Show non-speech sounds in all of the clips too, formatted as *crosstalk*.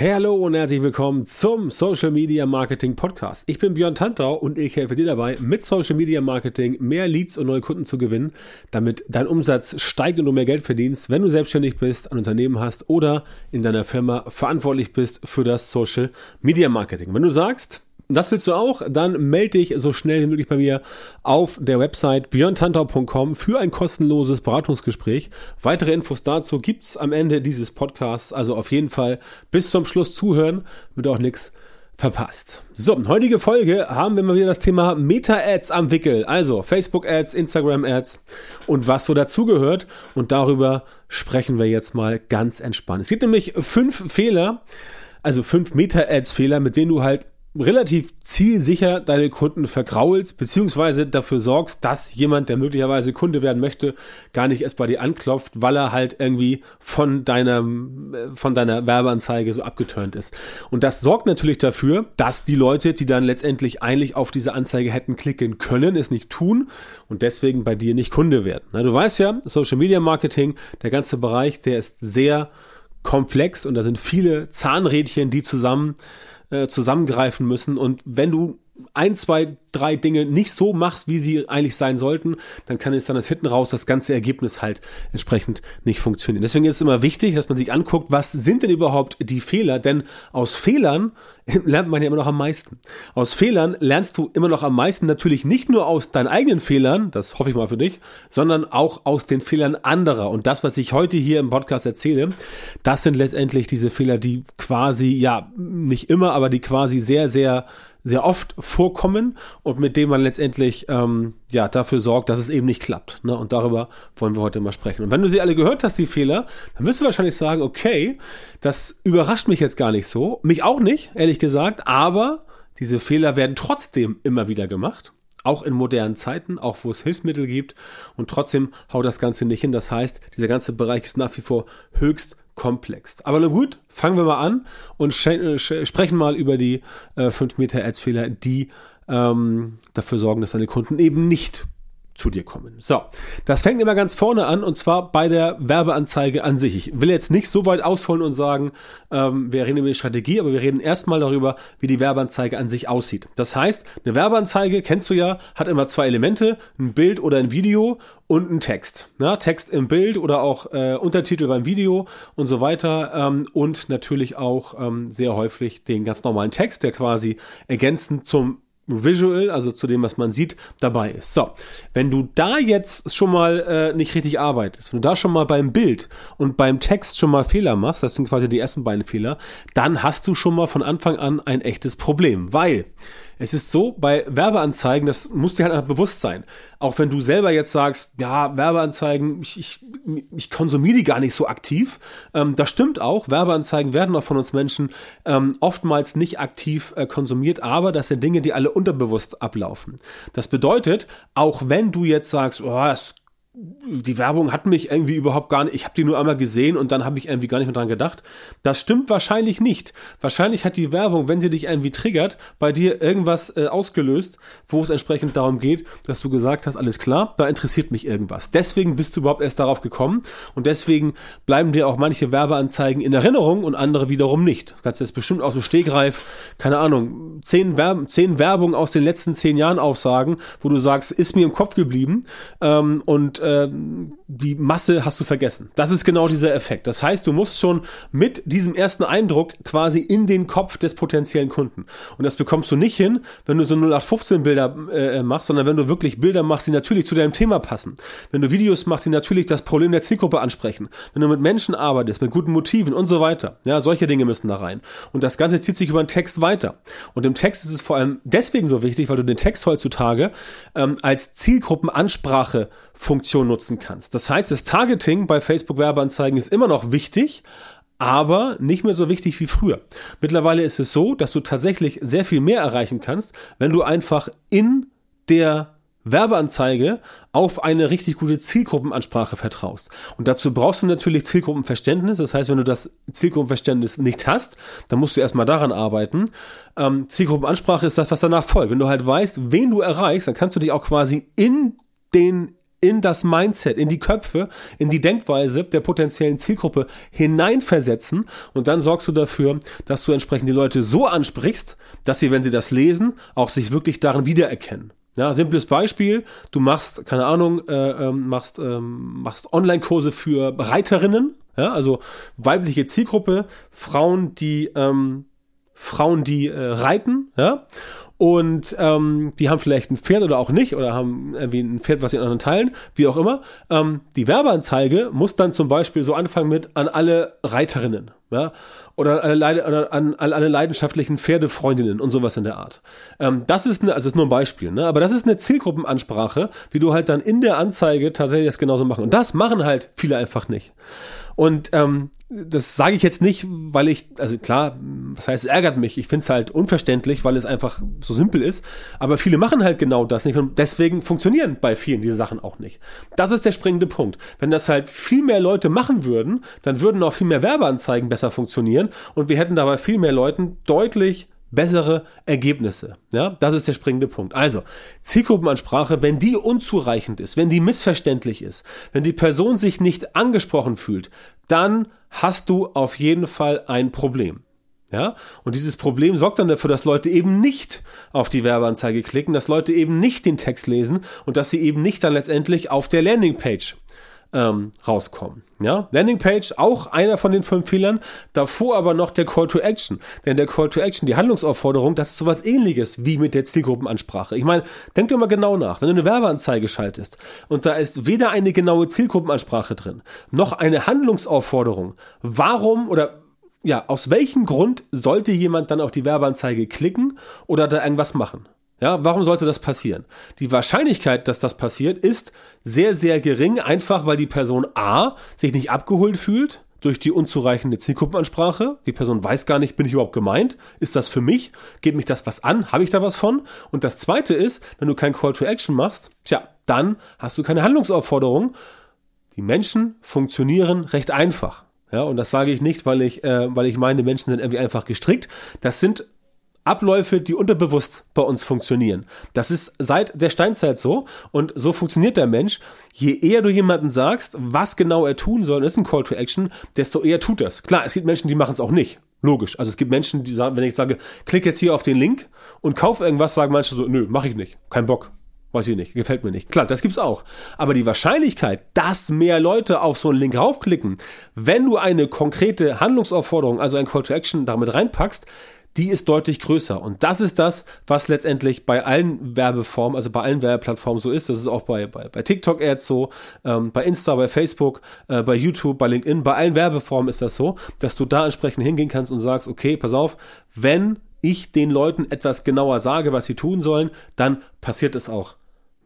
Hey, hallo und herzlich willkommen zum Social Media Marketing Podcast. Ich bin Björn Tantau und ich helfe dir dabei, mit Social Media Marketing mehr Leads und neue Kunden zu gewinnen, damit dein Umsatz steigt und du mehr Geld verdienst, wenn du selbstständig bist, ein Unternehmen hast oder in deiner Firma verantwortlich bist für das Social Media Marketing. Wenn du sagst, das willst du auch? Dann melde dich so schnell wie möglich bei mir auf der Website björntantau.com für ein kostenloses Beratungsgespräch. Weitere Infos dazu gibt's am Ende dieses Podcasts. Also auf jeden Fall bis zum Schluss zuhören, wird auch nichts verpasst. So, heutige Folge haben wir mal wieder das Thema Meta-Ads am Wickel. Also Facebook-Ads, Instagram-Ads und was so dazugehört. Und darüber sprechen wir jetzt mal ganz entspannt. Es gibt nämlich fünf Fehler, also fünf Meta-Ads-Fehler, mit denen du halt relativ zielsicher deine Kunden vergraulst, beziehungsweise dafür sorgst, dass jemand, der möglicherweise Kunde werden möchte, gar nicht erst bei dir anklopft, weil er halt irgendwie von deiner, von deiner Werbeanzeige so abgeturnt ist. Und das sorgt natürlich dafür, dass die Leute, die dann letztendlich eigentlich auf diese Anzeige hätten klicken können, es nicht tun und deswegen bei dir nicht Kunde werden. Na, du weißt ja, Social Media Marketing, der ganze Bereich, der ist sehr komplex und da sind viele Zahnrädchen, die zusammen äh, zusammengreifen müssen. Und wenn du ein, zwei, drei Dinge nicht so machst, wie sie eigentlich sein sollten, dann kann es dann das hinten raus das ganze Ergebnis halt entsprechend nicht funktionieren. Deswegen ist es immer wichtig, dass man sich anguckt, was sind denn überhaupt die Fehler? Denn aus Fehlern *laughs* lernt man ja immer noch am meisten. Aus Fehlern lernst du immer noch am meisten natürlich nicht nur aus deinen eigenen Fehlern, das hoffe ich mal für dich, sondern auch aus den Fehlern anderer. Und das, was ich heute hier im Podcast erzähle, das sind letztendlich diese Fehler, die quasi, ja, nicht immer, aber die quasi sehr, sehr sehr oft vorkommen und mit dem man letztendlich ähm, ja dafür sorgt, dass es eben nicht klappt. Ne? Und darüber wollen wir heute mal sprechen. Und wenn du sie alle gehört hast, die Fehler, dann wirst du wahrscheinlich sagen, okay, das überrascht mich jetzt gar nicht so, mich auch nicht, ehrlich gesagt, aber diese Fehler werden trotzdem immer wieder gemacht auch in modernen Zeiten, auch wo es Hilfsmittel gibt und trotzdem haut das Ganze nicht hin. Das heißt, dieser ganze Bereich ist nach wie vor höchst komplex. Aber na gut, fangen wir mal an und äh, sprechen mal über die äh, 5 Meter Ads-Fehler, die ähm, dafür sorgen, dass deine Kunden eben nicht zu dir kommen. So, das fängt immer ganz vorne an und zwar bei der Werbeanzeige an sich. Ich will jetzt nicht so weit ausholen und sagen, ähm, wir reden über die Strategie, aber wir reden erstmal darüber, wie die Werbeanzeige an sich aussieht. Das heißt, eine Werbeanzeige, kennst du ja, hat immer zwei Elemente, ein Bild oder ein Video und ein Text. Ja, Text im Bild oder auch äh, Untertitel beim Video und so weiter ähm, und natürlich auch ähm, sehr häufig den ganz normalen Text, der quasi ergänzend zum Visual, also zu dem, was man sieht, dabei ist. So, wenn du da jetzt schon mal äh, nicht richtig arbeitest, wenn du da schon mal beim Bild und beim Text schon mal Fehler machst, das sind quasi die ersten beiden Fehler, dann hast du schon mal von Anfang an ein echtes Problem, weil es ist so, bei Werbeanzeigen, das muss dir halt einfach bewusst sein. Auch wenn du selber jetzt sagst, ja, Werbeanzeigen, ich, ich, ich konsumiere die gar nicht so aktiv. Ähm, das stimmt auch. Werbeanzeigen werden auch von uns Menschen ähm, oftmals nicht aktiv äh, konsumiert, aber das sind Dinge, die alle unterbewusst ablaufen. Das bedeutet, auch wenn du jetzt sagst, oh, das die Werbung hat mich irgendwie überhaupt gar nicht, ich habe die nur einmal gesehen und dann habe ich irgendwie gar nicht mehr dran gedacht. Das stimmt wahrscheinlich nicht. Wahrscheinlich hat die Werbung, wenn sie dich irgendwie triggert, bei dir irgendwas äh, ausgelöst, wo es entsprechend darum geht, dass du gesagt hast, alles klar, da interessiert mich irgendwas. Deswegen bist du überhaupt erst darauf gekommen und deswegen bleiben dir auch manche Werbeanzeigen in Erinnerung und andere wiederum nicht. Du kannst jetzt bestimmt aus dem Stegreif, keine Ahnung, zehn, Werb zehn Werbungen aus den letzten zehn Jahren aufsagen, wo du sagst, ist mir im Kopf geblieben ähm, und äh, die Masse hast du vergessen. Das ist genau dieser Effekt. Das heißt, du musst schon mit diesem ersten Eindruck quasi in den Kopf des potenziellen Kunden. Und das bekommst du nicht hin, wenn du so 0815 Bilder äh, machst, sondern wenn du wirklich Bilder machst, die natürlich zu deinem Thema passen. Wenn du Videos machst, die natürlich das Problem der Zielgruppe ansprechen. Wenn du mit Menschen arbeitest, mit guten Motiven und so weiter. Ja, solche Dinge müssen da rein. Und das Ganze zieht sich über den Text weiter. Und im Text ist es vor allem deswegen so wichtig, weil du den Text heutzutage ähm, als Zielgruppenansprache Funktion nutzen kannst. Das heißt, das Targeting bei Facebook Werbeanzeigen ist immer noch wichtig, aber nicht mehr so wichtig wie früher. Mittlerweile ist es so, dass du tatsächlich sehr viel mehr erreichen kannst, wenn du einfach in der Werbeanzeige auf eine richtig gute Zielgruppenansprache vertraust. Und dazu brauchst du natürlich Zielgruppenverständnis. Das heißt, wenn du das Zielgruppenverständnis nicht hast, dann musst du erstmal daran arbeiten. Ähm, Zielgruppenansprache ist das, was danach folgt. Wenn du halt weißt, wen du erreichst, dann kannst du dich auch quasi in den in das Mindset, in die Köpfe, in die Denkweise der potenziellen Zielgruppe hineinversetzen und dann sorgst du dafür, dass du entsprechend die Leute so ansprichst, dass sie, wenn sie das lesen, auch sich wirklich darin wiedererkennen. Ja, simples Beispiel, du machst, keine Ahnung, äh, ähm, machst, ähm, machst Online-Kurse für Reiterinnen, ja, also weibliche Zielgruppe, Frauen, die ähm, Frauen, die äh, reiten, ja, und ähm, die haben vielleicht ein Pferd oder auch nicht oder haben irgendwie ein Pferd, was sie in anderen teilen, wie auch immer. Ähm, die Werbeanzeige muss dann zum Beispiel so anfangen mit an alle Reiterinnen, ja, oder an alle, oder an alle leidenschaftlichen Pferdefreundinnen und sowas in der Art. Ähm, das ist eine, also ist nur ein Beispiel, ne? aber das ist eine Zielgruppenansprache, wie du halt dann in der Anzeige tatsächlich das genauso machen. Und das machen halt viele einfach nicht. Und ähm, das sage ich jetzt nicht, weil ich, also klar, was heißt, es ärgert mich. Ich finde es halt unverständlich, weil es einfach so simpel ist. Aber viele machen halt genau das nicht und deswegen funktionieren bei vielen diese Sachen auch nicht. Das ist der springende Punkt. Wenn das halt viel mehr Leute machen würden, dann würden auch viel mehr Werbeanzeigen besser funktionieren und wir hätten dabei viel mehr Leuten deutlich bessere Ergebnisse. Ja, das ist der springende Punkt. Also, Zielgruppenansprache, wenn die unzureichend ist, wenn die missverständlich ist, wenn die Person sich nicht angesprochen fühlt, dann hast du auf jeden Fall ein Problem. Ja, und dieses Problem sorgt dann dafür, dass Leute eben nicht auf die Werbeanzeige klicken, dass Leute eben nicht den Text lesen und dass sie eben nicht dann letztendlich auf der Landingpage ähm, rauskommen. Ja, Landingpage auch einer von den fünf Fehlern. Davor aber noch der Call to Action. Denn der Call to Action, die Handlungsaufforderung, das ist sowas ähnliches wie mit der Zielgruppenansprache. Ich meine, denk dir mal genau nach. Wenn du eine Werbeanzeige schaltest und da ist weder eine genaue Zielgruppenansprache drin, noch eine Handlungsaufforderung. Warum oder ja, aus welchem Grund sollte jemand dann auf die Werbeanzeige klicken oder da irgendwas machen? Ja, warum sollte das passieren? Die Wahrscheinlichkeit, dass das passiert, ist sehr, sehr gering, einfach weil die Person A sich nicht abgeholt fühlt durch die unzureichende Zielgruppenansprache. Die Person weiß gar nicht, bin ich überhaupt gemeint? Ist das für mich? Geht mich das was an? Habe ich da was von? Und das zweite ist, wenn du kein Call to Action machst, tja, dann hast du keine Handlungsaufforderung. Die Menschen funktionieren recht einfach. Ja, und das sage ich nicht, weil ich, äh, weil ich meine, Menschen sind irgendwie einfach gestrickt. Das sind Abläufe, die unterbewusst bei uns funktionieren. Das ist seit der Steinzeit so und so funktioniert der Mensch. Je eher du jemanden sagst, was genau er tun soll, ist ein Call to Action, desto eher tut es. Klar, es gibt Menschen, die machen es auch nicht. Logisch. Also es gibt Menschen, die sagen, wenn ich sage, klick jetzt hier auf den Link und kauf irgendwas, sagen manche so, nö, mache ich nicht. Kein Bock. Weiß ich nicht, gefällt mir nicht. Klar, das gibt's auch. Aber die Wahrscheinlichkeit, dass mehr Leute auf so einen Link raufklicken, wenn du eine konkrete Handlungsaufforderung, also ein Call to Action damit reinpackst, die ist deutlich größer. Und das ist das, was letztendlich bei allen Werbeformen, also bei allen Werbeplattformen so ist. Das ist auch bei, bei, bei TikTok Ads so, ähm, bei Insta, bei Facebook, äh, bei YouTube, bei LinkedIn, bei allen Werbeformen ist das so, dass du da entsprechend hingehen kannst und sagst, okay, pass auf, wenn ich den Leuten etwas genauer sage, was sie tun sollen, dann passiert es auch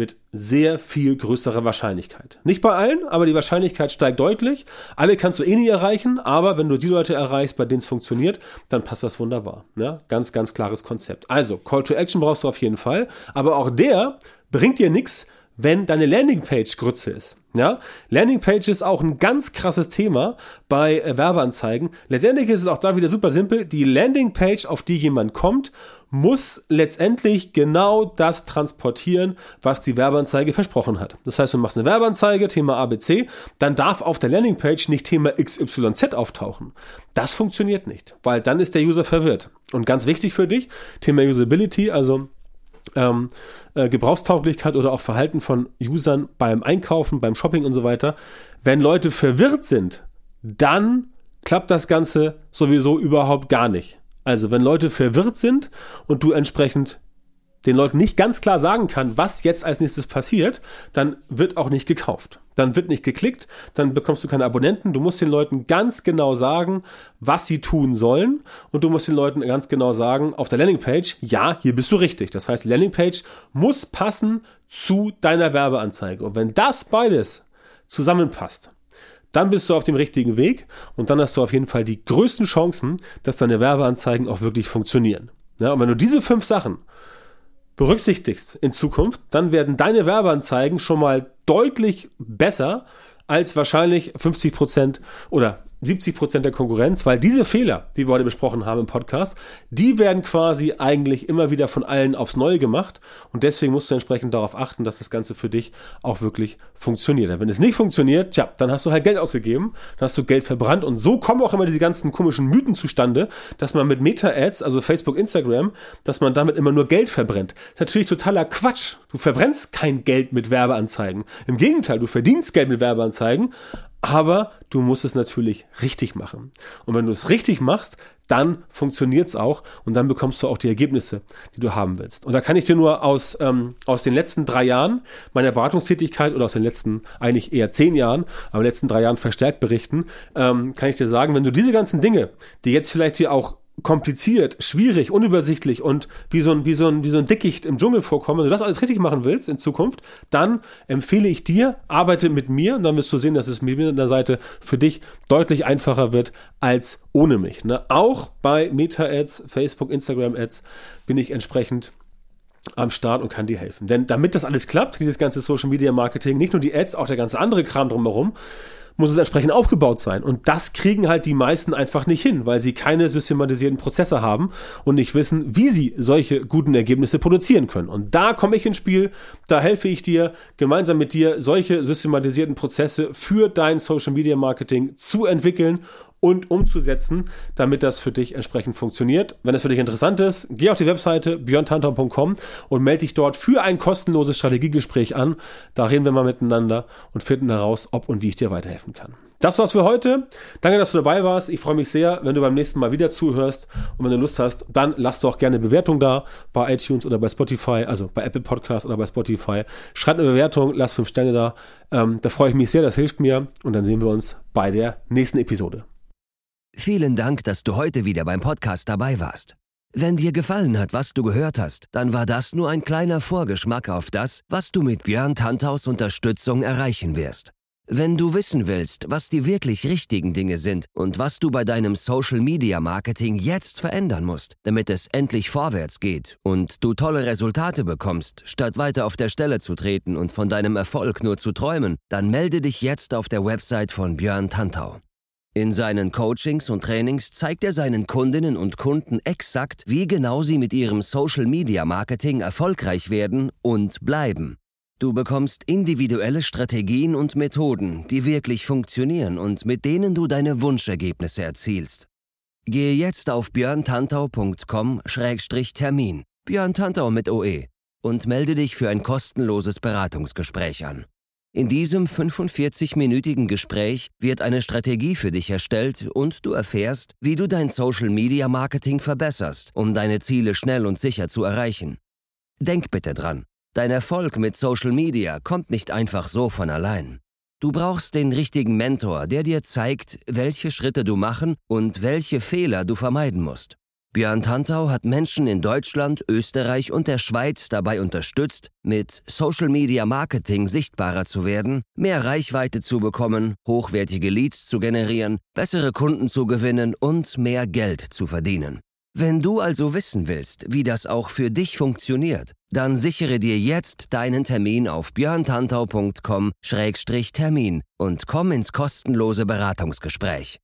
mit sehr viel größerer Wahrscheinlichkeit. Nicht bei allen, aber die Wahrscheinlichkeit steigt deutlich. Alle kannst du eh nie erreichen, aber wenn du die Leute erreichst, bei denen es funktioniert, dann passt das wunderbar. Ja? Ganz, ganz klares Konzept. Also, Call to Action brauchst du auf jeden Fall, aber auch der bringt dir nichts, wenn deine Landingpage Grütze ist. Ja, Landingpage ist auch ein ganz krasses Thema bei äh, Werbeanzeigen. Letztendlich ist es auch da wieder super simpel. Die Landingpage, auf die jemand kommt, muss letztendlich genau das transportieren, was die Werbeanzeige versprochen hat. Das heißt, du machst eine Werbeanzeige, Thema ABC, dann darf auf der Landingpage nicht Thema XYZ auftauchen. Das funktioniert nicht, weil dann ist der User verwirrt. Und ganz wichtig für dich, Thema Usability, also ähm, äh, Gebrauchstauglichkeit oder auch Verhalten von Usern beim Einkaufen, beim Shopping und so weiter. Wenn Leute verwirrt sind, dann klappt das Ganze sowieso überhaupt gar nicht. Also wenn Leute verwirrt sind und du entsprechend den Leuten nicht ganz klar sagen kann, was jetzt als nächstes passiert, dann wird auch nicht gekauft. Dann wird nicht geklickt, dann bekommst du keine Abonnenten. Du musst den Leuten ganz genau sagen, was sie tun sollen. Und du musst den Leuten ganz genau sagen, auf der Landingpage, ja, hier bist du richtig. Das heißt, die Landingpage muss passen zu deiner Werbeanzeige. Und wenn das beides zusammenpasst, dann bist du auf dem richtigen Weg und dann hast du auf jeden Fall die größten Chancen, dass deine Werbeanzeigen auch wirklich funktionieren. Ja, und wenn du diese fünf Sachen berücksichtigst in Zukunft, dann werden deine Werbeanzeigen schon mal deutlich besser als wahrscheinlich 50 Prozent oder 70 Prozent der Konkurrenz, weil diese Fehler, die wir heute besprochen haben im Podcast, die werden quasi eigentlich immer wieder von allen aufs Neue gemacht und deswegen musst du entsprechend darauf achten, dass das Ganze für dich auch wirklich funktioniert. Wenn es nicht funktioniert, tja, dann hast du halt Geld ausgegeben, dann hast du Geld verbrannt und so kommen auch immer diese ganzen komischen Mythen zustande, dass man mit Meta-Ads, also Facebook, Instagram, dass man damit immer nur Geld verbrennt. Das ist natürlich totaler Quatsch. Du verbrennst kein Geld mit Werbeanzeigen. Im Gegenteil, du verdienst Geld mit Werbeanzeigen, aber du musst es natürlich richtig machen. Und wenn du es richtig machst, dann funktioniert es auch und dann bekommst du auch die Ergebnisse, die du haben willst. Und da kann ich dir nur aus, ähm, aus den letzten drei Jahren meiner Beratungstätigkeit oder aus den letzten eigentlich eher zehn Jahren, aber letzten drei Jahren verstärkt berichten, ähm, kann ich dir sagen, wenn du diese ganzen Dinge, die jetzt vielleicht hier auch kompliziert, schwierig, unübersichtlich und wie so ein, wie so ein, wie so ein Dickicht im Dschungel vorkommen, wenn du das alles richtig machen willst in Zukunft, dann empfehle ich dir, arbeite mit mir und dann wirst du sehen, dass es mit mir an der Seite für dich deutlich einfacher wird als ohne mich. Ne? Auch bei Meta-Ads, Facebook, Instagram-Ads bin ich entsprechend am Start und kann dir helfen. Denn damit das alles klappt, dieses ganze Social Media Marketing, nicht nur die Ads, auch der ganze andere Kram drumherum, muss es entsprechend aufgebaut sein. Und das kriegen halt die meisten einfach nicht hin, weil sie keine systematisierten Prozesse haben und nicht wissen, wie sie solche guten Ergebnisse produzieren können. Und da komme ich ins Spiel, da helfe ich dir, gemeinsam mit dir solche systematisierten Prozesse für dein Social Media Marketing zu entwickeln und umzusetzen, damit das für dich entsprechend funktioniert. Wenn es für dich interessant ist, geh auf die Webseite björntantau.com und melde dich dort für ein kostenloses Strategiegespräch an. Da reden wir mal miteinander und finden heraus, ob und wie ich dir weiterhelfen kann. Das war's für heute. Danke, dass du dabei warst. Ich freue mich sehr, wenn du beim nächsten Mal wieder zuhörst. Und wenn du Lust hast, dann lass doch gerne eine Bewertung da bei iTunes oder bei Spotify, also bei Apple Podcasts oder bei Spotify. Schreib eine Bewertung, lass fünf Sterne da. Ähm, da freue ich mich sehr, das hilft mir. Und dann sehen wir uns bei der nächsten Episode. Vielen Dank, dass du heute wieder beim Podcast dabei warst. Wenn dir gefallen hat, was du gehört hast, dann war das nur ein kleiner Vorgeschmack auf das, was du mit Björn Tanthaus Unterstützung erreichen wirst. Wenn du wissen willst, was die wirklich richtigen Dinge sind und was du bei deinem Social Media Marketing jetzt verändern musst, damit es endlich vorwärts geht und du tolle Resultate bekommst, statt weiter auf der Stelle zu treten und von deinem Erfolg nur zu träumen, dann melde dich jetzt auf der Website von Björn Tantau. In seinen Coachings und Trainings zeigt er seinen Kundinnen und Kunden exakt, wie genau sie mit ihrem Social-Media-Marketing erfolgreich werden und bleiben. Du bekommst individuelle Strategien und Methoden, die wirklich funktionieren und mit denen du deine Wunschergebnisse erzielst. Gehe jetzt auf björntantau.com-termin, Björn Tantau mit OE, und melde dich für ein kostenloses Beratungsgespräch an. In diesem 45-minütigen Gespräch wird eine Strategie für dich erstellt und du erfährst, wie du dein Social-Media-Marketing verbesserst, um deine Ziele schnell und sicher zu erreichen. Denk bitte dran, dein Erfolg mit Social Media kommt nicht einfach so von allein. Du brauchst den richtigen Mentor, der dir zeigt, welche Schritte du machen und welche Fehler du vermeiden musst. Björn Tantau hat Menschen in Deutschland, Österreich und der Schweiz dabei unterstützt, mit Social Media Marketing sichtbarer zu werden, mehr Reichweite zu bekommen, hochwertige Leads zu generieren, bessere Kunden zu gewinnen und mehr Geld zu verdienen. Wenn du also wissen willst, wie das auch für dich funktioniert, dann sichere dir jetzt deinen Termin auf björntantau.com-termin und komm ins kostenlose Beratungsgespräch.